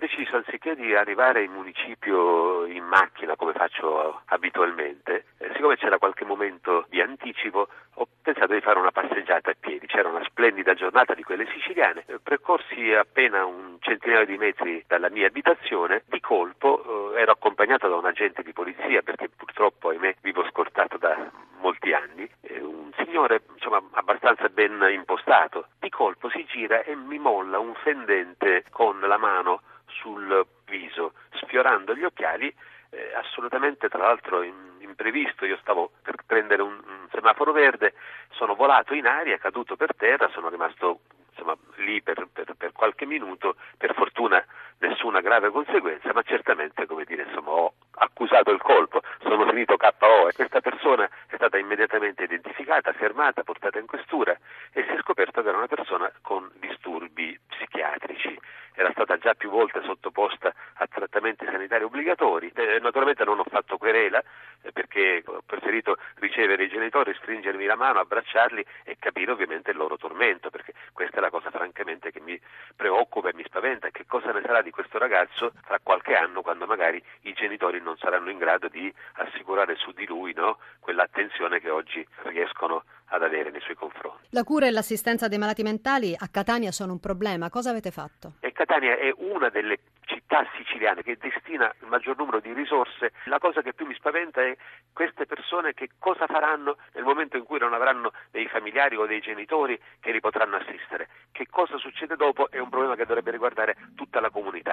deciso anziché di arrivare in municipio in macchina come faccio abitualmente, eh, siccome c'era qualche momento di anticipo, ho pensato di fare una passeggiata a piedi. C'era una splendida giornata di quelle siciliane, eh, percorsi appena un centinaio di metri dalla mia abitazione, di colpo eh, ero accompagnato da un agente di polizia perché purtroppo, ahimè, vivo scortato da molti anni, un signore insomma, abbastanza ben impostato, di colpo si gira e mi molla un fendente con la mano sul viso, sfiorando gli occhiali, eh, assolutamente tra l'altro imprevisto. Io stavo per prendere un, un, semaforo verde, sono volato in aria, caduto per terra, sono rimasto insomma, lì per, per, per, qualche minuto, per fortuna nessuna grave conseguenza, ma certamente come dire, insomma, ho accusato il colpo, sono finito KO e questa persona è stata immediatamente identificata, fermata, portata in questura e si è scoperto che era una persona con disturbi era stata già più volte sottoposta a trattamenti sanitari obbligatori. Eh, naturalmente non ho fatto querela eh, perché ho preferito ricevere i genitori, stringermi la mano, abbracciarli e capire ovviamente il loro tormento, perché questa è la cosa francamente che mi spaventa. Che cosa ne sarà di questo ragazzo tra qualche anno quando magari i genitori non saranno in grado di assicurare su di lui no, quell'attenzione che oggi riescono ad avere nei suoi confronti. La cura e l'assistenza dei malati mentali a Catania sono un problema. Cosa avete fatto? E Catania è una delle città siciliane che destina il maggior numero di risorse. La cosa che più mi spaventa è queste persone che cosa faranno nel momento in cui non avranno dei familiari o dei genitori che li potranno assistere. Che cosa succede dopo è un problema che dovrebbe riguardare tutta la comunità.